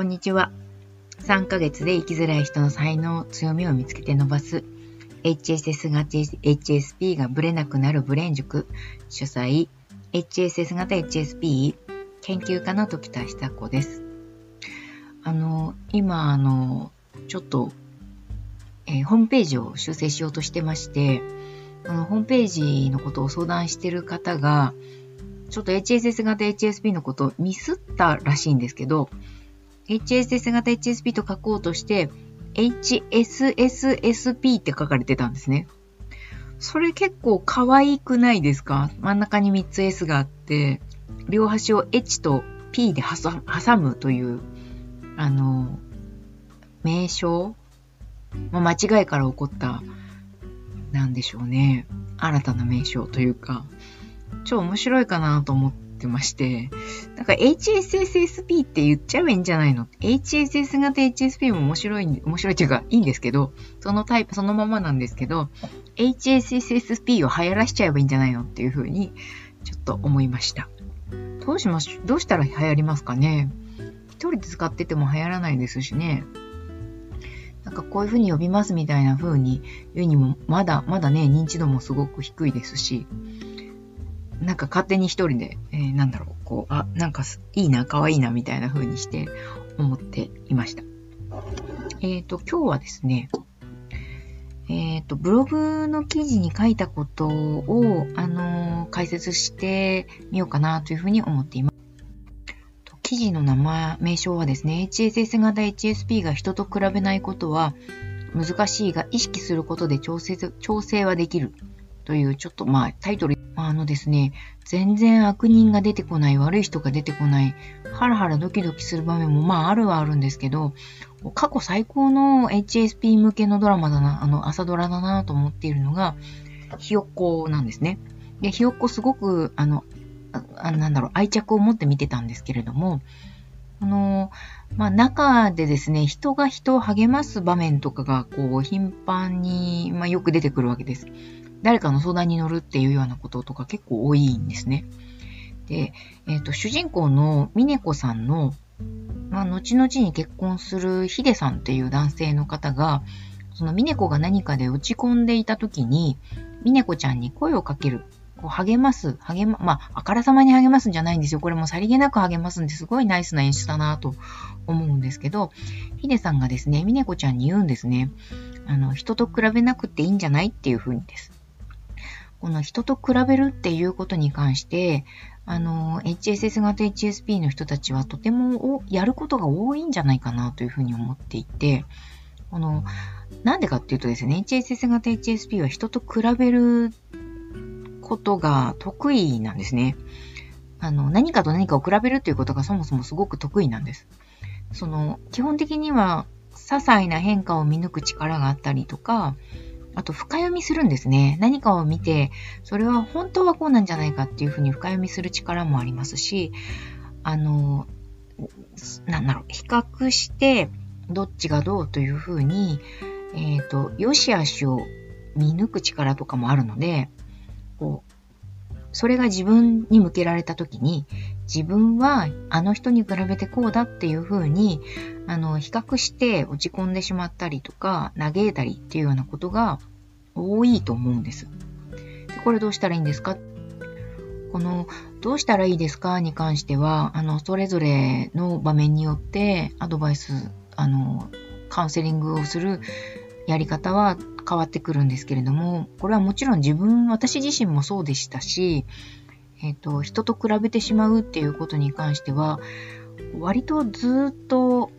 こんにちは。3ヶ月で生きづらい人の才能、強みを見つけて伸ばす HSS 型 HSP がブレなくなるブレン塾主催 HSS 型 HSP 研究家の時田久子です。あの、今、あの、ちょっと、えー、ホームページを修正しようとしてまして、あのホームページのことを相談してる方が、ちょっと HSS 型 HSP のことをミスったらしいんですけど、HSS 型 HSP と書こうとして、HSSSP って書かれてたんですね。それ結構可愛くないですか？真ん中に3つ S があって、両端を H と P で挟むという、あの、名称、まあ、間違いから起こった、なんでしょうね。新たな名称というか、超面白いかなと思ってまして、なんか HSSSP って言っちゃえばいいんじゃないの ?HSS 型 HSP も面白い、面白いっていうかいいんですけど、そのタイプそのままなんですけど、HSSSP を流行らしちゃえばいいんじゃないの？っていうふうに、ちょっと思いました。どうしまし、どうしたら流行りますかね？一人で使ってても流行らないですしね。なんかこういうふうに呼びますみたいな風に言うにも、まだ、まだね、認知度もすごく低いですし、なんか勝手に一人で、えー、なんだろう、こう、あ、なんかいいな、可愛いな、みたいな風にして思っていました。えっ、ー、と、今日はですね、えっ、ー、と、ブログの記事に書いたことを、あのー、解説してみようかなというふうに思っています。記事の名前、名称はですね、HSS 型 HSP が人と比べないことは難しいが意識することで調整、調整はできるというちょっとまあタイトル、あのですね、全然悪人が出てこない、悪い人が出てこない、ハラハラドキドキする場面もまああるはあるんですけど、過去最高の HSP 向けのドラマだな、あの朝ドラだなと思っているのが、ひよっこなんですね。で、ひよっこすごく、あの、あなんだろう、愛着を持って見てたんですけれども、あの、まあ、中でですね、人が人を励ます場面とかが、こう、頻繁に、まあ、よく出てくるわけです。誰かの相談に乗るっていうようなこととか結構多いんですね。で、えっ、ー、と、主人公のミネコさんの、まあ、後々に結婚するヒデさんっていう男性の方が、そのミネコが何かで落ち込んでいた時に、ミネコちゃんに声をかける。こう励ます、励ま、まあ、あからさまに励ますんじゃないんですよ。これもさりげなく励ますんですごいナイスな演出だなと思うんですけど、ヒデさんがですね、ミネコちゃんに言うんですね。あの、人と比べなくていいんじゃないっていうふうにです。この人と比べるっていうことに関して、あの、HSS 型 HSP の人たちはとてもやることが多いんじゃないかなというふうに思っていて、この、なんでかっていうとですね、HSS 型 HSP は人と比べることが得意なんですね。あの、何かと何かを比べるっていうことがそもそもすごく得意なんです。その、基本的には、些細な変化を見抜く力があったりとか、あと深読みするんですね。何かを見て、それは本当はこうなんじゃないかっていうふうに深読みする力もありますし、あの、なんだろう、比較して、どっちがどうというふうに、えっ、ー、と、良し悪しを見抜く力とかもあるので、こう、それが自分に向けられた時に、自分はあの人に比べてこうだっていうふうに、あの、比較して落ち込んでしまったりとか、嘆いたりっていうようなことが多いと思うんです。でこれどうしたらいいんですか？この、どうしたらいいですか？に関しては、あの、それぞれの場面によってアドバイス、あの、カウンセリングをするやり方は変わってくるんですけれども、これはもちろん自分、私自身もそうでしたし、えっ、ー、と、人と比べてしまうっていうことに関しては、割とずっと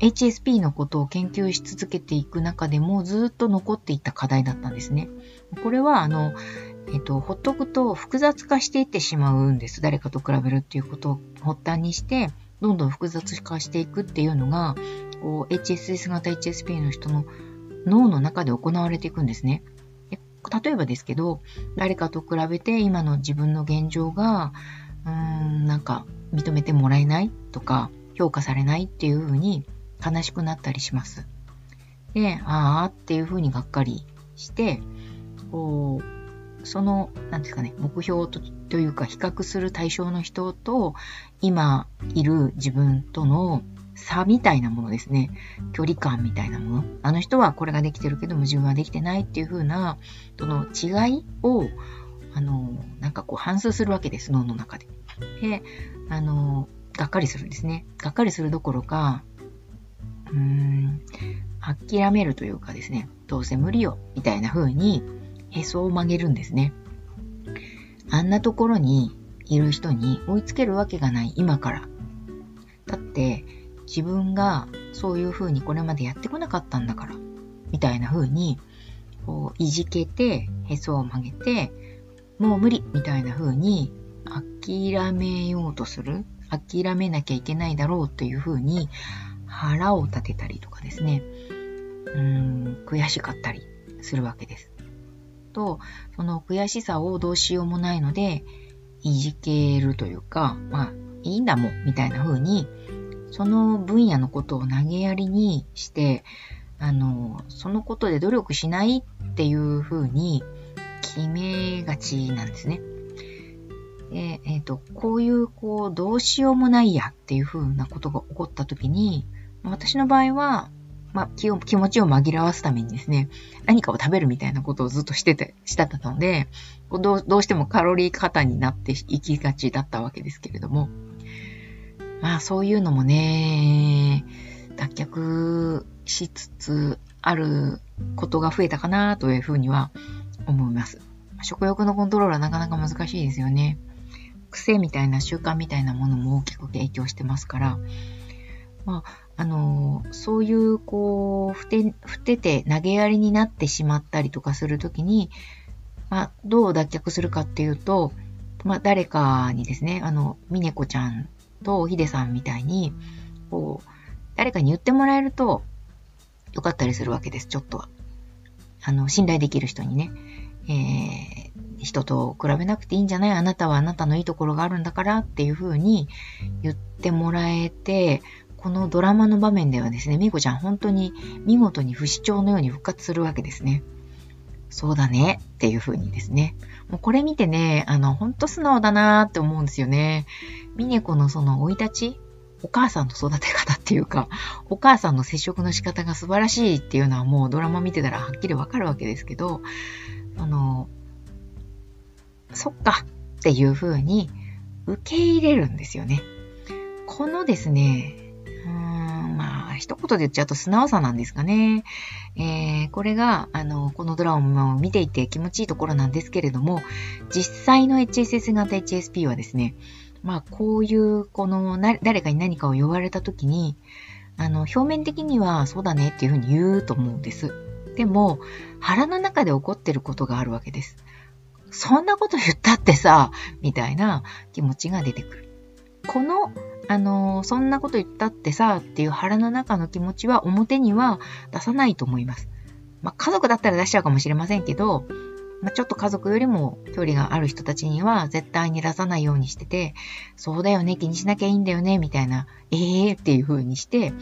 HSP のことを研究し続けていく中でもずっと残っていった課題だったんですね。これは、あの、えっ、と、ほっとくと複雑化していってしまうんです。誰かと比べるっていうことを発端にして、どんどん複雑化していくっていうのが、こう、HSS 型 HSP の人の脳の中で行われていくんですね。例えばですけど、誰かと比べて今の自分の現状が、うーん、なんか認めてもらえないとか、評価されないっていうふうに悲しくなったりします。で、ああっていうふうにがっかりして、こう、その、なんですかね、目標とというか比較する対象の人と今いる自分との差みたいなものですね。距離感みたいなもの。あの人はこれができてるけど矛盾はできてないっていう風な、その違いを、あの、なんかこう反数するわけです、脳の中で。で、あの、がっかりするんですね。がっかりするどころか、うーん、諦めるというかですね、どうせ無理よ、みたいな風に、へそを曲げるんですね。あんなところにいる人に追いつけるわけがない、今から。だって、自分がそういう風にこれまでやってこなかったんだから、みたいな風に、こう、いじけて、へそを曲げて、もう無理みたいな風に諦めようとする。諦めなきゃいけないだろうという風に腹を立てたりとかですね。うーん、悔しかったりするわけです。と、その悔しさをどうしようもないので、いじけるというか、まあ、いいんだもん、みたいな風にその分野のことを投げやりにして、あの、そのことで努力しないっていうふうに決めがちなんですね。で、えっ、ー、と、こういう、こう、どうしようもないやっていうふうなことが起こったときに、私の場合は、まあ、気を、気持ちを紛らわすためにですね、何かを食べるみたいなことをずっとしてて、したたので、どうどうしてもカロリー過多になっていきがちだったわけですけれども、まあそういうのもね、脱却しつつあることが増えたかなというふうには思います。食欲のコントロールはなかなか難しいですよね。癖みたいな習慣みたいなものも大きく影響してますから、まあ、あの、そういう、こう、ふて、ふてて投げやりになってしまったりとかするときに、まあ、どう脱却するかっていうと、まあ、誰かにですね、あの、みねこちゃんとヒデさんみたいに、こう、誰かに言ってもらえると、よかったりするわけです、ちょっとは。あの、信頼できる人にね。えー、人と比べなくていいんじゃない？あなたはあなたのいいところがあるんだからっていう風に言ってもらえて、このドラマの場面ではですね、みこちゃん本当に見事に不死鳥のように復活するわけですね。そうだねっていう風にですね。もうこれ見てね、あの、ほんと素直だなーって思うんですよね。ミネコのその生い立ちお母さんの育て方っていうか、お母さんの接触の仕方が素晴らしいっていうのはもうドラマ見てたらはっきりわかるわけですけど、あの、そっかっていう風に受け入れるんですよね。このですね、うーん、まあ、一言で言っちゃうと素直さなんですかね。えー、これが、あの、このドラマを見ていて気持ちいいところなんですけれども、実際の HSS 型 HSP はですね、まあ、こういう、この、誰かに何かを言われたときに、あの、表面的にはそうだねっていうふうに言うと思うんです。でも、腹の中で起こってることがあるわけです。そんなこと言ったってさ、みたいな気持ちが出てくる。この、あの、そんなこと言ったってさ、っていう腹の中の気持ちは表には出さないと思います。まあ、家族だったら出しちゃうかもしれませんけど、まあ、ちょっと家族よりも距離がある人たちには絶対に出さないようにしてて、そうだよね、気にしなきゃいいんだよね、みたいな、ええー、っていう風にして、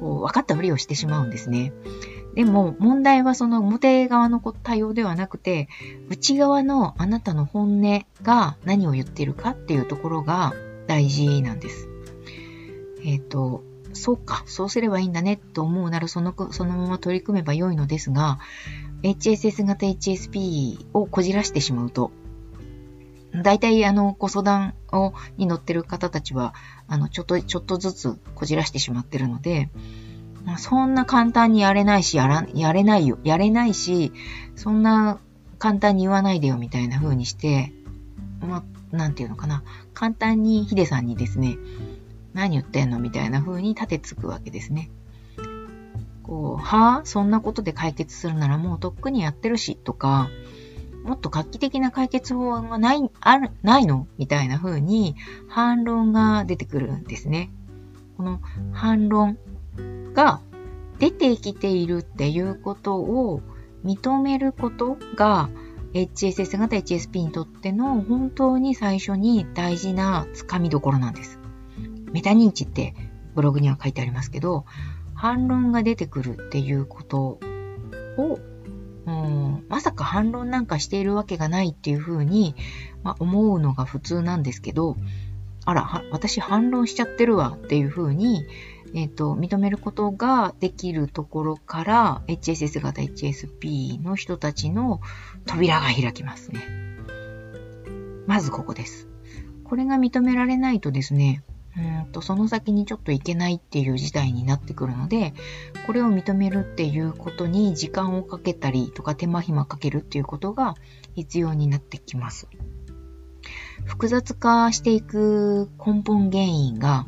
こう、分かったふりをしてしまうんですね。でも、問題はその表側の対応ではなくて、内側のあなたの本音が何を言ってるかっていうところが大事なんです。えっ、ー、と、そうか、そうすればいいんだねと思うならその、そのまま取り組めばよいのですが、HSS 型 HSP をこじらしてしまうと、大体あのご相談をに乗ってる方たちは、あのちょっと、ちょっとずつこじらしてしまってるので、まあ、そんな簡単にやれないし、やら、やれないよ。やれないし、そんな簡単に言わないでよみたいな風にして、まあ、なんていうのかな。簡単にヒデさんにですね、何言ってんのみたいな風に立てつくわけですね。こう、はぁそんなことで解決するならもうとっくにやってるし、とか、もっと画期的な解決法がない、ある、ないのみたいな風に反論が出てくるんですね。この反論が出てきているっていうことを認めることが HSS 型 HSP にとっての本当に最初に大事なつかみどころなんです。メタ認知ってブログには書いてありますけど、反論が出てくるっていうことを、うん、まさか反論なんかしているわけがないっていうふうに、まあ、思うのが普通なんですけど、あら、私反論しちゃってるわっていうふうに、えっ、と、認めることができるところから、HSS 型 HSP の人たちの扉が開きますね。まずここです。これが認められないとですね、うんとその先にちょっといけないっていう事態になってくるので、これを認めるっていうことに時間をかけたりとか手間暇かけるっていうことが必要になってきます。複雑化していく根本原因が、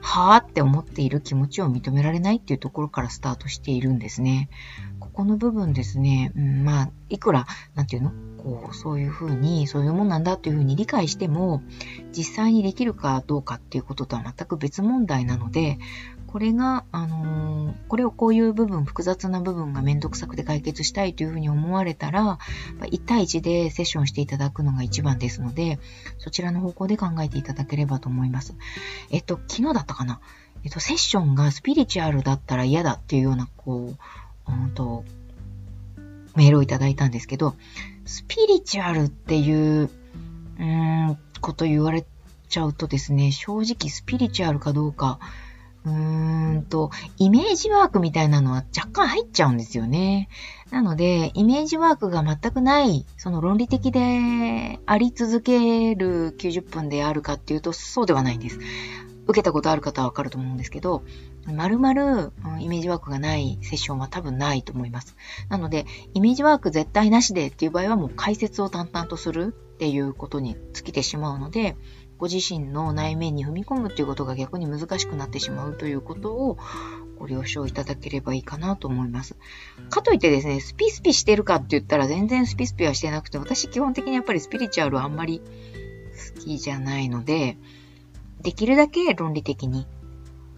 はぁって思っている気持ちを認められないっていうところからスタートしているんですね。この部分ですね、うん、まあ、いくら、なんていうの？こう、そういうふうに、そういうもんなんだっていうふうに理解しても、実際にできるかどうかっていうこととは全く別問題なので、これが、あのー、これをこういう部分、複雑な部分がめんどくさくて解決したいというふうに思われたら、1対1でセッションしていただくのが一番ですので、そちらの方向で考えていただければと思います。えっと、昨日だったかな？えっと、セッションがスピリチュアルだったら嫌だっていうような、こう、うんと、メールをいただいたんですけど、スピリチュアルっていう、うーん、こと言われちゃうとですね、正直スピリチュアルかどうか、うーんと、イメージワークみたいなのは若干入っちゃうんですよね。なので、イメージワークが全くない、その論理的であり続ける90分であるかっていうと、そうではないんです。受けたことある方はわかると思うんですけど、まるまるイメージワークがないセッションは多分ないと思います。なので、イメージワーク絶対なしでっていう場合はもう解説を淡々とするっていうことに尽きてしまうので、ご自身の内面に踏み込むっていうことが逆に難しくなってしまうということをご了承いただければいいかなと思います。かといってですね、スピスピしてるかって言ったら全然スピスピはしてなくて、私基本的にやっぱりスピリチュアルはあんまり好きじゃないので、できるだけ論理的に、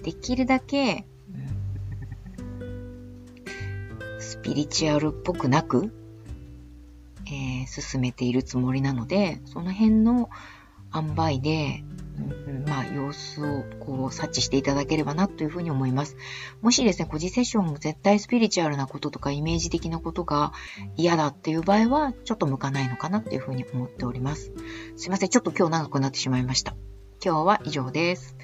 できるだけ、スピリチュアルっぽくなく、えー、進めているつもりなので、その辺の塩梅で、うん、まあ、様子をこう察知していただければなというふうに思います。もしですね、個人セッションも絶対スピリチュアルなこととかイメージ的なことが嫌だっていう場合は、ちょっと向かないのかなっていうふうに思っております。すいません、ちょっと今日長くなってしまいました。今日は以上です。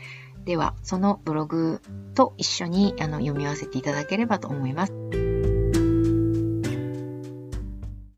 では、そのブログと一緒にあの読み合わせていただければと思います。